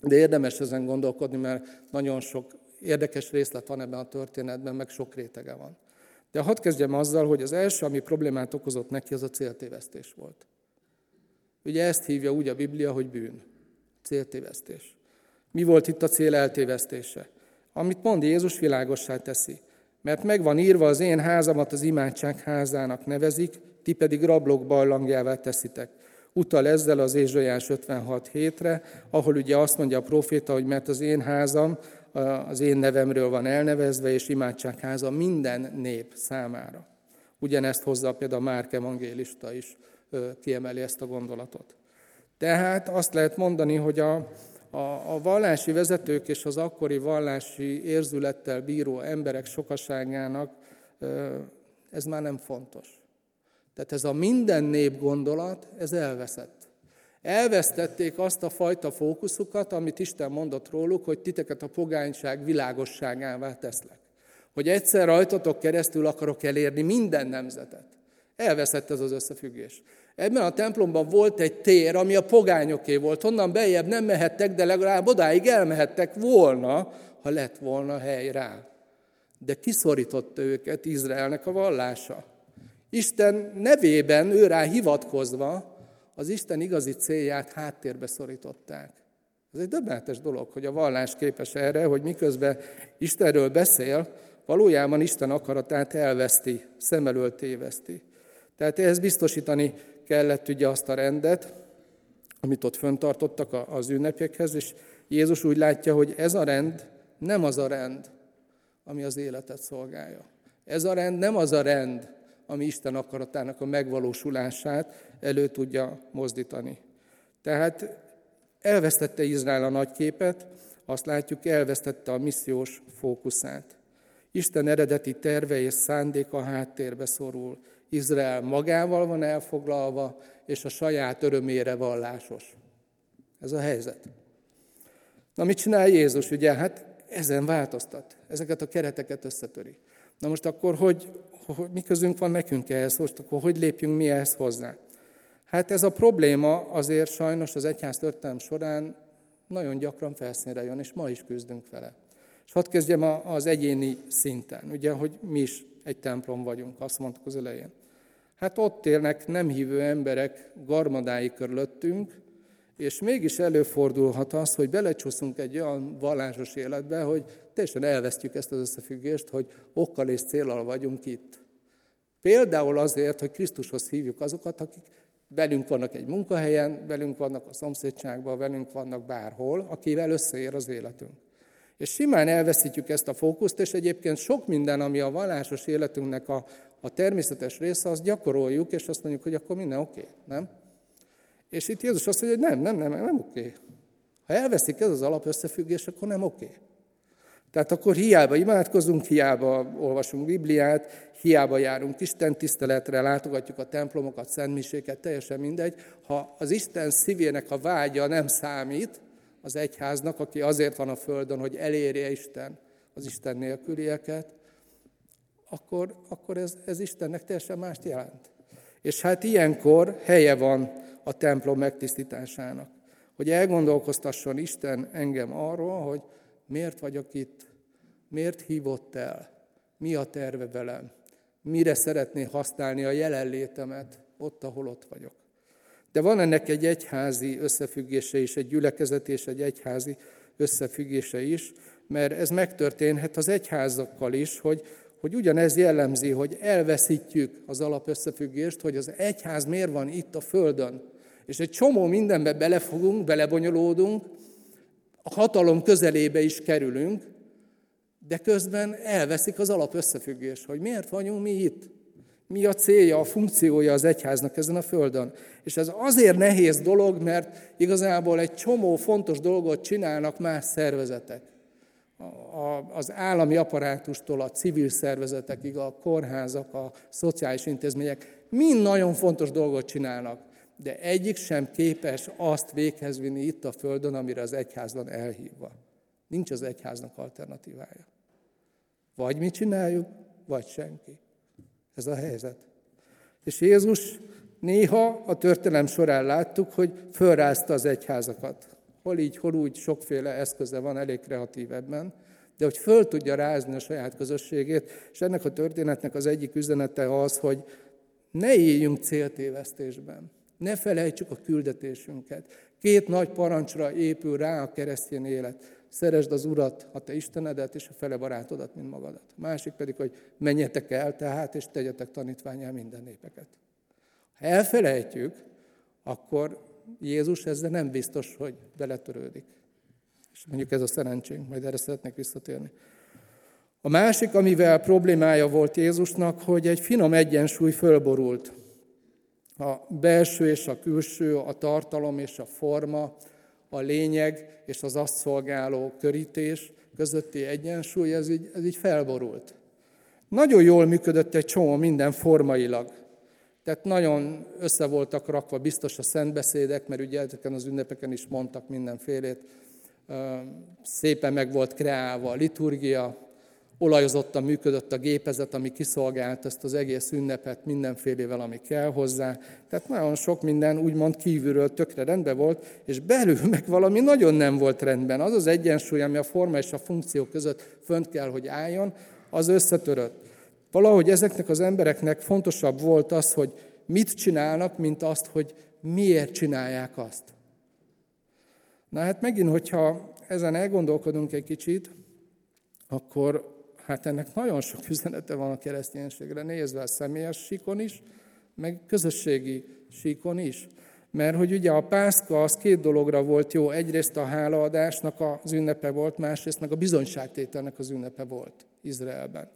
de érdemes ezen gondolkodni, mert nagyon sok érdekes részlet van ebben a történetben, meg sok rétege van. De hadd kezdjem azzal, hogy az első, ami problémát okozott neki, az a céltévesztés volt. Ugye ezt hívja úgy a Biblia, hogy bűn. Céltévesztés. Mi volt itt a cél eltévesztése? Amit mond Jézus világossá teszi. Mert megvan írva, az én házamat az imádság házának nevezik, ti pedig rablók barlangjává teszitek. Utal ezzel az Ézsajás 56 hétre, ahol ugye azt mondja a proféta, hogy mert az én házam az én nevemről van elnevezve, és imádságháza minden nép számára. Ugyanezt hozza például Márk evangélista is kiemeli ezt a gondolatot. Tehát azt lehet mondani, hogy a, a, a vallási vezetők és az akkori vallási érzülettel bíró emberek sokaságának ez már nem fontos. Tehát ez a minden nép gondolat, ez elveszett. Elvesztették azt a fajta fókuszukat, amit Isten mondott róluk, hogy titeket a pogányság világosságává teszlek. Hogy egyszer rajtatok keresztül akarok elérni minden nemzetet. Elveszett ez az összefüggés. Ebben a templomban volt egy tér, ami a pogányoké volt. Onnan bejebb nem mehettek, de legalább odáig elmehettek volna, ha lett volna hely rá. De kiszorította őket Izraelnek a vallása. Isten nevében ő rá hivatkozva az Isten igazi célját háttérbe szorították. Ez egy döbbenetes dolog, hogy a vallás képes erre, hogy miközben Istenről beszél, valójában Isten akaratát elveszti, szem elől téveszti. Tehát ehhez biztosítani kellett ugye azt a rendet, amit ott föntartottak az ünnepekhez, és Jézus úgy látja, hogy ez a rend nem az a rend, ami az életet szolgálja. Ez a rend nem az a rend, ami Isten akaratának a megvalósulását elő tudja mozdítani. Tehát elvesztette Izrael a nagyképet, azt látjuk, elvesztette a missziós fókuszát. Isten eredeti terve és szándéka háttérbe szorul. Izrael magával van elfoglalva, és a saját örömére vallásos. Ez a helyzet. Na mit csinál Jézus? Ugye, hát ezen változtat. Ezeket a kereteket összetöri. Na most akkor, hogy, hogy mi közünk van nekünk ehhez? Most akkor hogy lépjünk mi ehhez hozzá? Hát ez a probléma azért sajnos az egyház történelem során nagyon gyakran felszínre jön, és ma is küzdünk vele. És hadd kezdjem az egyéni szinten, ugye, hogy mi is egy templom vagyunk, azt mondtuk az elején. Hát ott élnek nem hívő emberek garmadái körülöttünk, és mégis előfordulhat az, hogy belecsúszunk egy olyan vallásos életbe, hogy teljesen elvesztjük ezt az összefüggést, hogy okkal és célral vagyunk itt. Például azért, hogy Krisztushoz hívjuk azokat, akik velünk vannak egy munkahelyen, velünk vannak a szomszédságban, velünk vannak bárhol, akivel összeér az életünk. És simán elveszítjük ezt a fókuszt, és egyébként sok minden, ami a vallásos életünknek a, a természetes része, azt gyakoroljuk, és azt mondjuk, hogy akkor minden oké, okay, nem? És itt Jézus azt mondja, hogy nem, nem, nem, nem, oké. Okay. Ha elveszik ez az alapösszefüggés, akkor nem oké. Okay. Tehát akkor hiába imádkozunk, hiába olvasunk Bibliát, hiába járunk Isten tiszteletre, látogatjuk a templomokat, szentmiséket, teljesen mindegy. Ha az Isten szívének a vágya nem számít az egyháznak, aki azért van a földön, hogy elérje Isten az Isten nélkülieket, akkor, akkor ez, ez Istennek teljesen mást jelent. És hát ilyenkor helye van a templom megtisztításának. Hogy elgondolkoztasson Isten engem arról, hogy miért vagyok itt, miért hívott el, mi a terve velem, mire szeretné használni a jelenlétemet ott, ahol ott vagyok. De van ennek egy egyházi összefüggése is, egy gyülekezet és egy egyházi összefüggése is, mert ez megtörténhet az egyházakkal is, hogy, hogy ugyanez jellemzi, hogy elveszítjük az alapösszefüggést, hogy az egyház miért van itt a Földön. És egy csomó mindenbe belefogunk, belebonyolódunk, a hatalom közelébe is kerülünk, de közben elveszik az alapösszefüggés, hogy miért vagyunk mi itt. Mi a célja, a funkciója az egyháznak ezen a földön. És ez azért nehéz dolog, mert igazából egy csomó fontos dolgot csinálnak más szervezetek. Az állami apparátustól a civil szervezetekig, a kórházak, a szociális intézmények mind nagyon fontos dolgot csinálnak de egyik sem képes azt véghez vinni itt a Földön, amire az egyház elhívva. Nincs az egyháznak alternatívája. Vagy mi csináljuk, vagy senki. Ez a helyzet. És Jézus néha a történelem során láttuk, hogy fölrázta az egyházakat. Hol így, hol úgy, sokféle eszköze van, elég kreatív ebben, de hogy föl tudja rázni a saját közösségét, és ennek a történetnek az egyik üzenete az, hogy ne éljünk céltévesztésben. Ne felejtsük a küldetésünket. Két nagy parancsra épül rá a keresztény élet. Szeresd az Urat, a te Istenedet, és a fele barátodat, mint magadat. A másik pedig, hogy menjetek el tehát, és tegyetek tanítványá minden népeket. Ha elfelejtjük, akkor Jézus ezzel nem biztos, hogy beletörődik. És mondjuk ez a szerencsénk, majd erre szeretnék visszatérni. A másik, amivel problémája volt Jézusnak, hogy egy finom egyensúly fölborult a belső és a külső, a tartalom és a forma, a lényeg és az azt szolgáló körítés közötti egyensúly, ez így, ez így felborult. Nagyon jól működött egy csomó minden formailag. Tehát nagyon össze voltak rakva biztos a szentbeszédek, mert ugye ezeken az ünnepeken is mondtak mindenfélét. Szépen meg volt kreálva a liturgia, olajozottan működött a gépezet, ami kiszolgált ezt az egész ünnepet mindenfélével, ami kell hozzá. Tehát nagyon sok minden úgymond kívülről tökre rendben volt, és belül meg valami nagyon nem volt rendben. Az az egyensúly, ami a forma és a funkció között fönt kell, hogy álljon, az összetörött. Valahogy ezeknek az embereknek fontosabb volt az, hogy mit csinálnak, mint azt, hogy miért csinálják azt. Na hát megint, hogyha ezen elgondolkodunk egy kicsit, akkor Hát ennek nagyon sok üzenete van a kereszténységre nézve, a személyes síkon is, meg közösségi síkon is. Mert hogy ugye a pászka az két dologra volt jó. Egyrészt a hálaadásnak az ünnepe volt, másrészt meg a bizonyságtételnek az ünnepe volt Izraelben.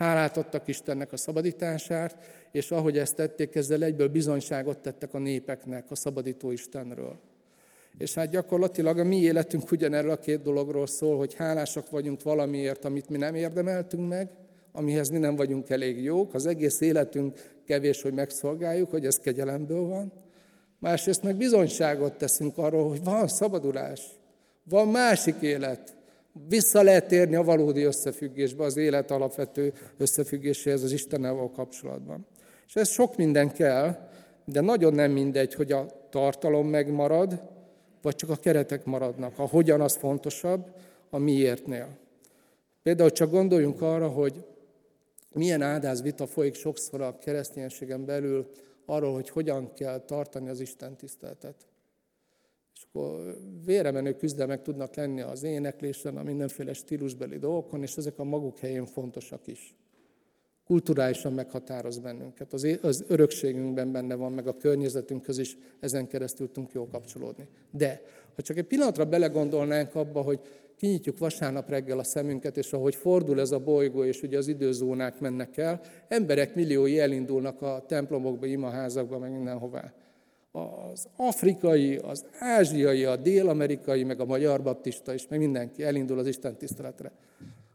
Hálát adtak Istennek a szabadítását, és ahogy ezt tették, ezzel egyből bizonyságot tettek a népeknek a szabadító Istenről. És hát gyakorlatilag a mi életünk ugyanerről a két dologról szól, hogy hálásak vagyunk valamiért, amit mi nem érdemeltünk meg, amihez mi nem vagyunk elég jók, az egész életünk kevés, hogy megszolgáljuk, hogy ez kegyelemből van. Másrészt meg bizonyságot teszünk arról, hogy van szabadulás, Van másik élet. Vissza lehet térni a valódi összefüggésbe, az élet alapvető összefüggéséhez az Istennel való kapcsolatban. És ez sok minden kell, de nagyon nem mindegy, hogy a tartalom megmarad, vagy csak a keretek maradnak. A hogyan az fontosabb, a miértnél. Például csak gondoljunk arra, hogy milyen áldáz vita folyik sokszor a kereszténységen belül arról, hogy hogyan kell tartani az Isten tiszteletet. És akkor véremenő küzdelmek tudnak lenni az éneklésen, a mindenféle stílusbeli dolgokon, és ezek a maguk helyén fontosak is kulturálisan meghatároz bennünket. Az, az örökségünkben benne van, meg a környezetünkhöz is ezen keresztül tudunk jól kapcsolódni. De, ha csak egy pillanatra belegondolnánk abba, hogy kinyitjuk vasárnap reggel a szemünket, és ahogy fordul ez a bolygó, és ugye az időzónák mennek el, emberek milliói elindulnak a templomokba, imaházakba, meg mindenhová. Az afrikai, az ázsiai, a dél-amerikai, meg a magyar baptista is, meg mindenki elindul az Isten tiszteletre.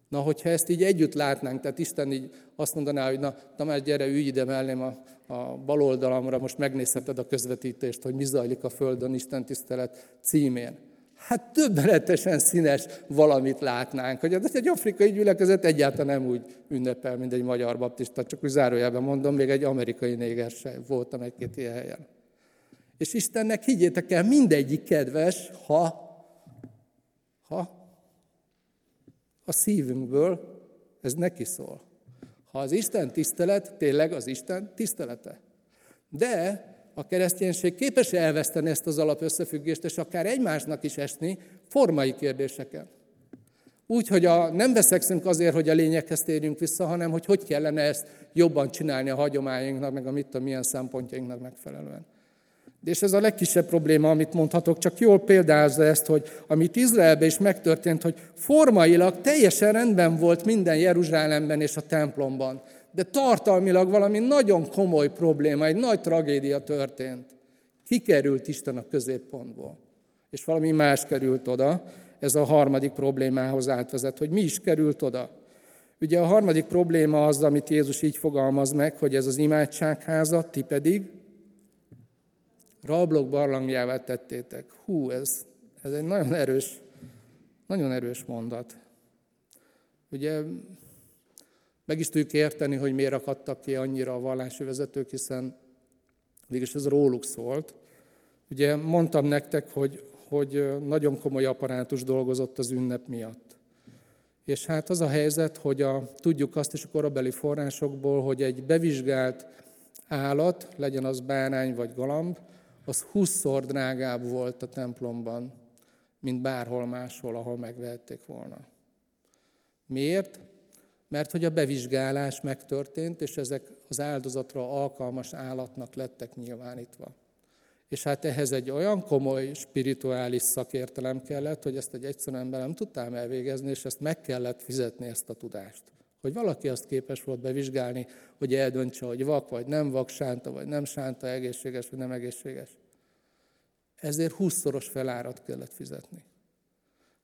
Na, hogyha ezt így együtt látnánk, tehát Isten így azt mondaná, hogy na, Tamás, gyere, ülj ide mellém a, a bal oldalamra, most megnézheted a közvetítést, hogy mi zajlik a Földön Isten tisztelet címén. Hát többenetesen színes valamit látnánk, hogy egy afrikai gyülekezet egyáltalán nem úgy ünnepel, mint egy magyar baptista, csak úgy zárójelben mondom, még egy amerikai néger sem voltam egy-két ilyen helyen. És Istennek higgyétek el, mindegyik kedves, ha, ha a szívünkből ez neki szól. Ha az Isten tisztelet tényleg az Isten tisztelete. De a kereszténység képes elveszteni ezt az alapösszefüggést, és akár egymásnak is esni formai kérdéseken. Úgy, hogy a, nem veszekszünk azért, hogy a lényeghez térjünk vissza, hanem hogy hogy kellene ezt jobban csinálni a hagyományainknak, meg a mit a milyen szempontjainknak megfelelően. És ez a legkisebb probléma, amit mondhatok, csak jól példázza ezt, hogy amit Izraelben is megtörtént, hogy formailag teljesen rendben volt minden Jeruzsálemben és a templomban, de tartalmilag valami nagyon komoly probléma, egy nagy tragédia történt. Kikerült Isten a középpontból, és valami más került oda. Ez a harmadik problémához átvezet, hogy mi is került oda. Ugye a harmadik probléma az, amit Jézus így fogalmaz meg, hogy ez az imádságháza, ti pedig rablók barlangjává tettétek. Hú, ez, ez egy nagyon erős, nagyon erős mondat. Ugye meg is tudjuk érteni, hogy miért akadtak ki annyira a vallási vezetők, hiszen mégis ez róluk szólt. Ugye mondtam nektek, hogy, hogy nagyon komoly apparátus dolgozott az ünnep miatt. És hát az a helyzet, hogy a, tudjuk azt is a korabeli forrásokból, hogy egy bevizsgált állat, legyen az bárány vagy galamb, az húszszor drágább volt a templomban, mint bárhol máshol, ahol megvehették volna. Miért? Mert hogy a bevizsgálás megtörtént, és ezek az áldozatra alkalmas állatnak lettek nyilvánítva. És hát ehhez egy olyan komoly spirituális szakértelem kellett, hogy ezt egy egyszerű ember nem tudtám elvégezni, és ezt meg kellett fizetni ezt a tudást. Hogy valaki azt képes volt bevizsgálni, hogy eldöntse, hogy vak vagy nem vak, sánta vagy nem sánta, egészséges vagy nem egészséges. Ezért húszszoros felárat kellett fizetni.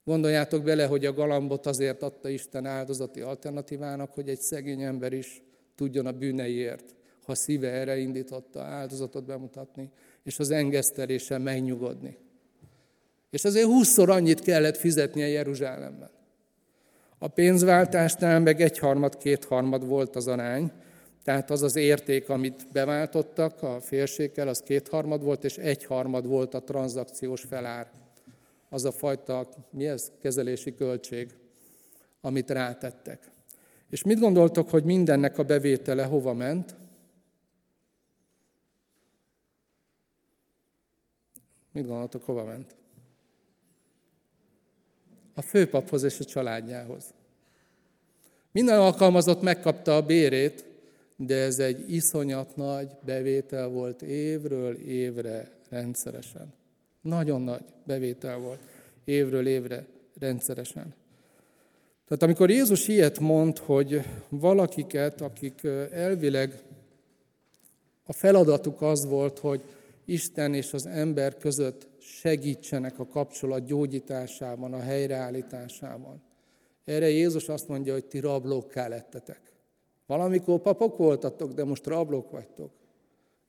Gondoljátok bele, hogy a galambot azért adta Isten áldozati alternatívának, hogy egy szegény ember is tudjon a bűneiért, ha szíve erre indította áldozatot bemutatni, és az engesztelésen megnyugodni. És azért húszszor annyit kellett fizetnie Jeruzsálemben. A pénzváltásnál meg egyharmad, kétharmad volt az arány, tehát az az érték, amit beváltottak a félséggel, az kétharmad volt, és egyharmad volt a tranzakciós felár. Az a fajta, mi ez, kezelési költség, amit rátettek. És mit gondoltok, hogy mindennek a bevétele hova ment? Mit gondoltok, hova ment? A főpaphoz és a családjához. Minden alkalmazott megkapta a bérét, de ez egy iszonyat nagy bevétel volt évről évre rendszeresen. Nagyon nagy bevétel volt évről évre rendszeresen. Tehát amikor Jézus ilyet mond, hogy valakiket, akik elvileg a feladatuk az volt, hogy Isten és az ember között segítsenek a kapcsolat gyógyításában, a helyreállításában. Erre Jézus azt mondja, hogy ti rablókká lettetek. Valamikor papok voltatok, de most rablók vagytok.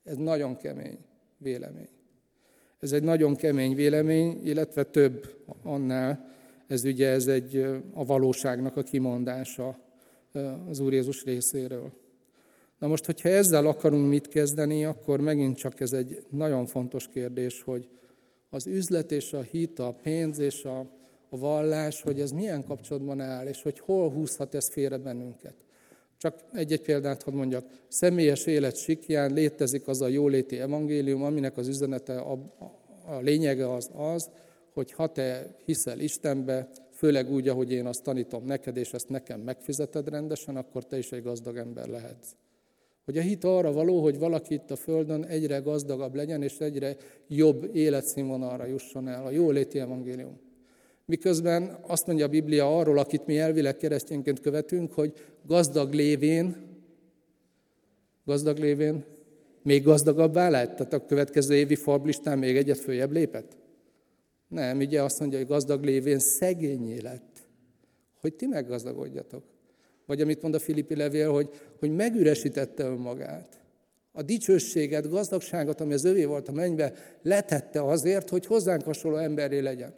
Ez nagyon kemény vélemény. Ez egy nagyon kemény vélemény, illetve több annál. Ez ugye ez egy a valóságnak a kimondása az Úr Jézus részéről. Na most, hogyha ezzel akarunk mit kezdeni, akkor megint csak ez egy nagyon fontos kérdés, hogy az üzlet és a hit, a pénz és a, a vallás, hogy ez milyen kapcsolatban áll, és hogy hol húzhat ez félre bennünket. Csak egy-egy példát hadd mondjak. Személyes élet sikján létezik az a jóléti evangélium, aminek az üzenete, a, a lényege az az, hogy ha te hiszel Istenbe, főleg úgy, ahogy én azt tanítom neked, és ezt nekem megfizeted rendesen, akkor te is egy gazdag ember lehetsz. Hogy a hit arra való, hogy valaki itt a Földön egyre gazdagabb legyen, és egyre jobb életszínvonalra jusson el. A jóléti evangélium. Miközben azt mondja a Biblia arról, akit mi elvileg keresztényként követünk, hogy gazdag lévén, gazdag lévén még gazdagabbá lett? Tehát a következő évi farblistán még egyet följebb lépett? Nem, ugye azt mondja, hogy gazdag lévén szegényé lett. Hogy ti meggazdagodjatok. Vagy amit mond a Filippi levél, hogy, hogy megüresítette önmagát. A dicsőséget, gazdagságot, ami az övé volt a mennybe, letette azért, hogy hozzánk hasonló emberré legyen.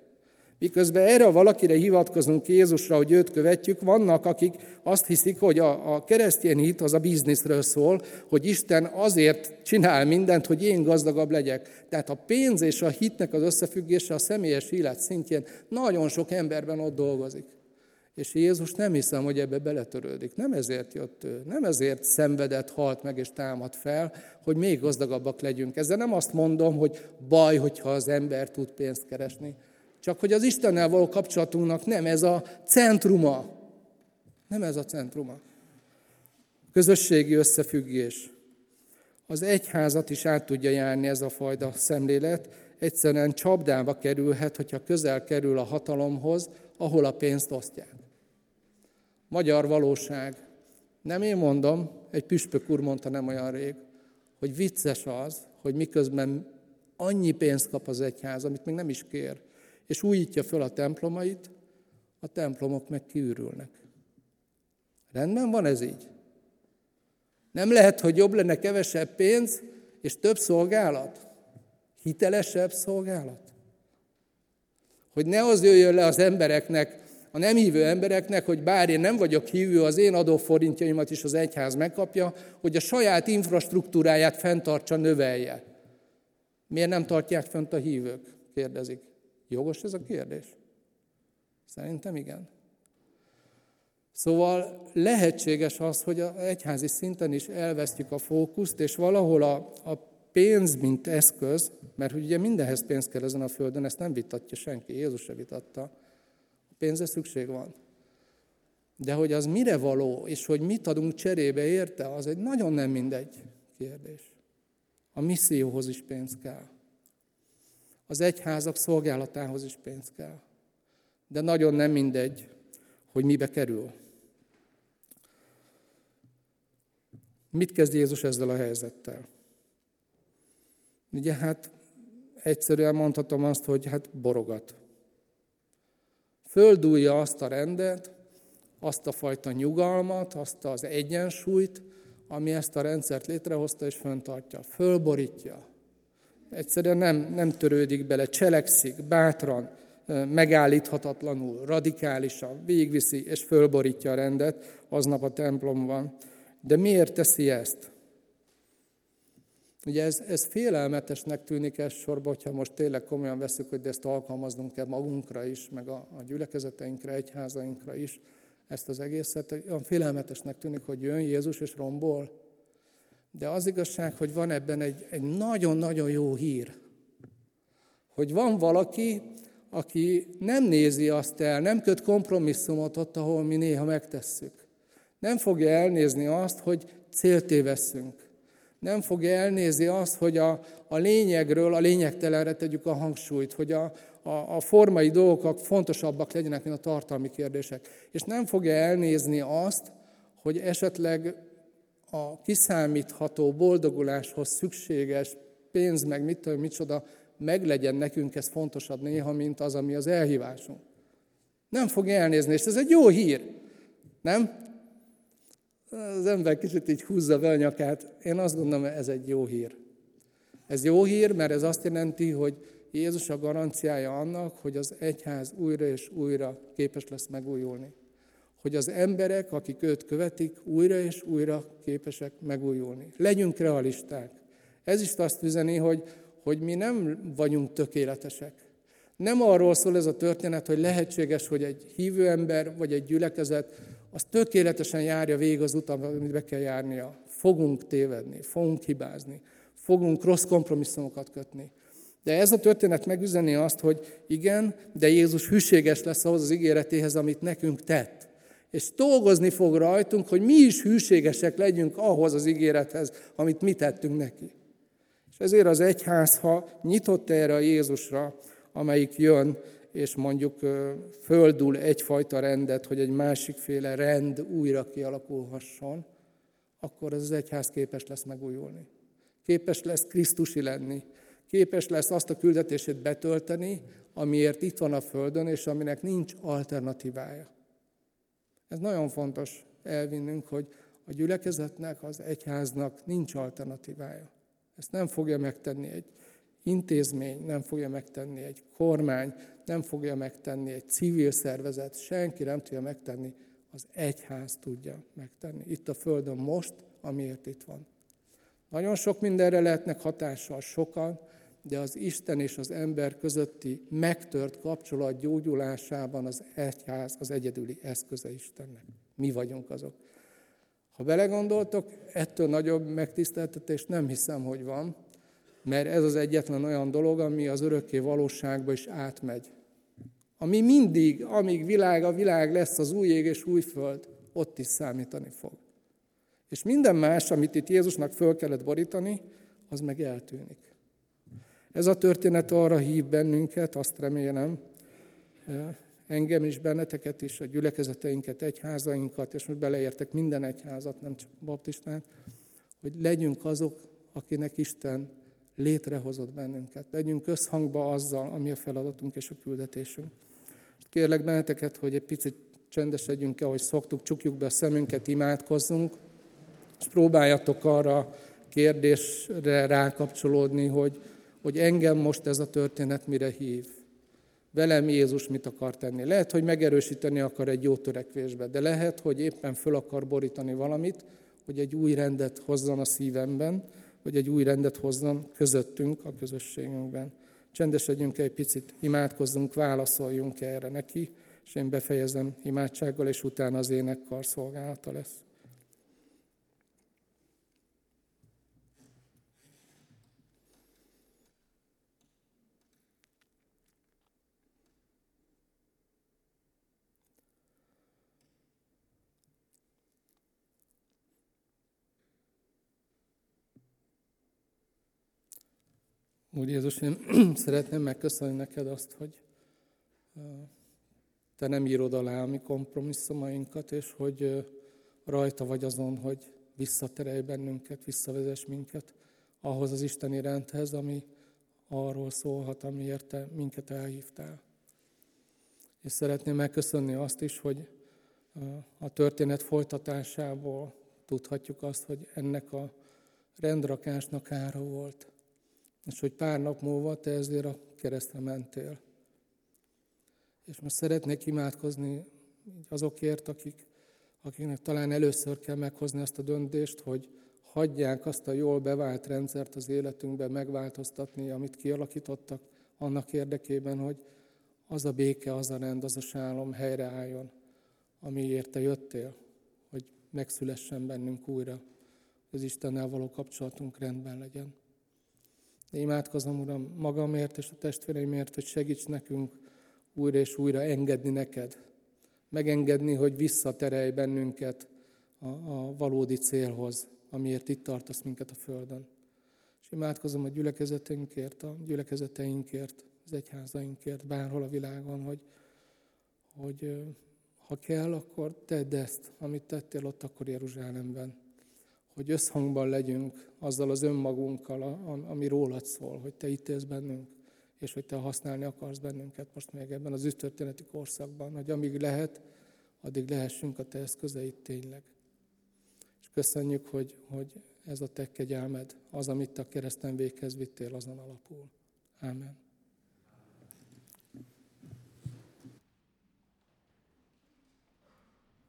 Miközben erre valakire hivatkozunk Jézusra, hogy őt követjük, vannak, akik azt hiszik, hogy a, a keresztény hit az a bizniszről szól, hogy Isten azért csinál mindent, hogy én gazdagabb legyek. Tehát a pénz és a hitnek az összefüggése a személyes élet szintjén nagyon sok emberben ott dolgozik. És Jézus nem hiszem, hogy ebbe beletörődik. Nem ezért jött ő, nem ezért szenvedett, halt meg és támad fel, hogy még gazdagabbak legyünk. Ezzel nem azt mondom, hogy baj, hogyha az ember tud pénzt keresni. Csak hogy az Istennel való kapcsolatunknak nem ez a centruma. Nem ez a centruma. Közösségi összefüggés. Az egyházat is át tudja járni ez a fajta szemlélet. Egyszerűen csapdába kerülhet, hogyha közel kerül a hatalomhoz, ahol a pénzt osztják. Magyar valóság. Nem én mondom, egy püspök úr mondta nem olyan rég, hogy vicces az, hogy miközben annyi pénzt kap az egyház, amit még nem is kér, és újítja föl a templomait, a templomok meg kiürülnek. Rendben van ez így? Nem lehet, hogy jobb lenne kevesebb pénz és több szolgálat? Hitelesebb szolgálat? Hogy ne az jöjjön le az embereknek, a nem hívő embereknek, hogy bár én nem vagyok hívő, az én adóforintjaimat is az egyház megkapja, hogy a saját infrastruktúráját fenntartsa, növelje. Miért nem tartják fent a hívők? Kérdezik. Jogos ez a kérdés? Szerintem igen. Szóval lehetséges az, hogy a egyházi szinten is elvesztjük a fókuszt, és valahol a, a pénz, mint eszköz, mert ugye mindenhez pénz kell ezen a földön, ezt nem vitatja senki, Jézus se vitatta. Pénzre szükség van. De hogy az mire való, és hogy mit adunk cserébe érte, az egy nagyon nem mindegy kérdés. A misszióhoz is pénz kell. Az egyházak szolgálatához is pénz kell. De nagyon nem mindegy, hogy mibe kerül. Mit kezd Jézus ezzel a helyzettel? Ugye hát egyszerűen mondhatom azt, hogy hát borogat. Földúlja azt a rendet, azt a fajta nyugalmat, azt az egyensúlyt, ami ezt a rendszert létrehozta és föntartja. Fölborítja. Egyszerűen nem, nem törődik bele, cselekszik, bátran, megállíthatatlanul, radikálisan, végviszi és fölborítja a rendet aznap a templomban. De miért teszi ezt? Ugye ez, ez félelmetesnek tűnik ez sorba, hogyha most tényleg komolyan veszük, hogy ezt alkalmaznunk kell magunkra is, meg a, a gyülekezeteinkre, egyházainkra is, ezt az egészet. Olyan félelmetesnek tűnik, hogy jön Jézus és rombol. De az igazság, hogy van ebben egy, egy nagyon-nagyon jó hír. Hogy van valaki, aki nem nézi azt el, nem köt kompromisszumot ott, ahol mi néha megtesszük. Nem fogja elnézni azt, hogy céltévesszünk. Nem fogja elnézni azt, hogy a, a lényegről a lényegtelenre tegyük a hangsúlyt, hogy a, a, a formai dolgok fontosabbak legyenek, mint a tartalmi kérdések. És nem fogja elnézni azt, hogy esetleg a kiszámítható boldoguláshoz szükséges pénz, meg mit tudom, micsoda, meglegyen nekünk, ez fontosabb néha, mint az, ami az elhívásunk. Nem fog elnézni, és ez egy jó hír, nem? Az ember kicsit így húzza be a nyakát. Én azt gondolom, ez egy jó hír. Ez jó hír, mert ez azt jelenti, hogy Jézus a garanciája annak, hogy az egyház újra és újra képes lesz megújulni. Hogy az emberek, akik őt követik, újra és újra képesek megújulni. Legyünk realisták. Ez is azt üzeni, hogy, hogy mi nem vagyunk tökéletesek. Nem arról szól ez a történet, hogy lehetséges, hogy egy hívő ember vagy egy gyülekezet az tökéletesen járja végig az utat, amit be kell járnia. Fogunk tévedni, fogunk hibázni, fogunk rossz kompromisszumokat kötni. De ez a történet megüzeni azt, hogy igen, de Jézus hűséges lesz ahhoz az ígéretéhez, amit nekünk tett. És dolgozni fog rajtunk, hogy mi is hűségesek legyünk ahhoz az ígérethez, amit mi tettünk neki. És ezért az egyház, ha nyitott erre a Jézusra, amelyik jön, és mondjuk földul egyfajta rendet, hogy egy másikféle rend újra kialakulhasson, akkor az egyház képes lesz megújulni. Képes lesz Krisztusi lenni. Képes lesz azt a küldetését betölteni, amiért itt van a Földön, és aminek nincs alternatívája. Ez nagyon fontos elvinnünk, hogy a gyülekezetnek, az egyháznak nincs alternatívája. Ezt nem fogja megtenni egy intézmény, nem fogja megtenni egy kormány, nem fogja megtenni egy civil szervezet, senki nem tudja megtenni, az egyház tudja megtenni. Itt a Földön most, amiért itt van. Nagyon sok mindenre lehetnek hatással sokan, de az Isten és az ember közötti megtört kapcsolat gyógyulásában az egyház az egyedüli eszköze Istennek. Mi vagyunk azok. Ha belegondoltok, ettől nagyobb megtiszteltetés nem hiszem, hogy van, mert ez az egyetlen olyan dolog, ami az örökké valóságba is átmegy. Ami mindig, amíg világ, a világ lesz az új ég és új föld, ott is számítani fog. És minden más, amit itt Jézusnak föl kellett borítani, az meg eltűnik. Ez a történet arra hív bennünket, azt remélem, engem is, benneteket is, a gyülekezeteinket, egyházainkat, és most beleértek minden egyházat, nem csak baptistán, hogy legyünk azok, akinek Isten létrehozott bennünket. Legyünk összhangba azzal, ami a feladatunk és a küldetésünk. Kérlek benneteket, hogy egy picit csendesedjünk el, hogy szoktuk, csukjuk be a szemünket, imádkozzunk, és próbáljatok arra kérdésre rákapcsolódni, hogy, hogy engem most ez a történet mire hív. Velem Jézus mit akar tenni. Lehet, hogy megerősíteni akar egy jó törekvésbe, de lehet, hogy éppen föl akar borítani valamit, hogy egy új rendet hozzon a szívemben, hogy egy új rendet hozzon közöttünk, a közösségünkben. Csendesedjünk egy picit, imádkozzunk, válaszoljunk erre neki, és én befejezem imádsággal, és utána az énekkar szolgálata lesz. Úr Jézus, én (clears throat) szeretném megköszönni neked azt, hogy te nem írod alá a mi kompromisszumainkat, és hogy rajta vagy azon, hogy visszaterelj bennünket, visszavezess minket ahhoz az Isteni rendhez, ami arról szólhat, amiért te minket elhívtál. És szeretném megköszönni azt is, hogy a történet folytatásából tudhatjuk azt, hogy ennek a rendrakásnak ára volt és hogy pár nap múlva te ezért a keresztre mentél. És most szeretnék imádkozni azokért, akik, akiknek talán először kell meghozni azt a döntést, hogy hagyják azt a jól bevált rendszert az életünkben megváltoztatni, amit kialakítottak, annak érdekében, hogy az a béke, az a rend, az a sálom helyreálljon, amiért te jöttél, hogy megszülessen bennünk újra, az Istennel való kapcsolatunk rendben legyen. De imádkozom, Uram, magamért és a testvéreimért, hogy segíts nekünk újra és újra engedni neked. Megengedni, hogy visszaterelj bennünket a, a valódi célhoz, amiért itt tartasz minket a Földön. És imádkozom a gyülekezetünkért, a gyülekezeteinkért, az egyházainkért, bárhol a világon, hogy, hogy ha kell, akkor tedd ezt, amit tettél ott akkor Jeruzsálemben hogy összhangban legyünk azzal az önmagunkkal, ami rólad szól, hogy te itt élsz bennünk, és hogy te használni akarsz bennünket most még ebben az ügytörténeti korszakban, hogy amíg lehet, addig lehessünk a te eszközeid tényleg. És köszönjük, hogy, hogy ez a te kegyelmed, az, amit a kereszten véghez vittél, azon alapul. Amen.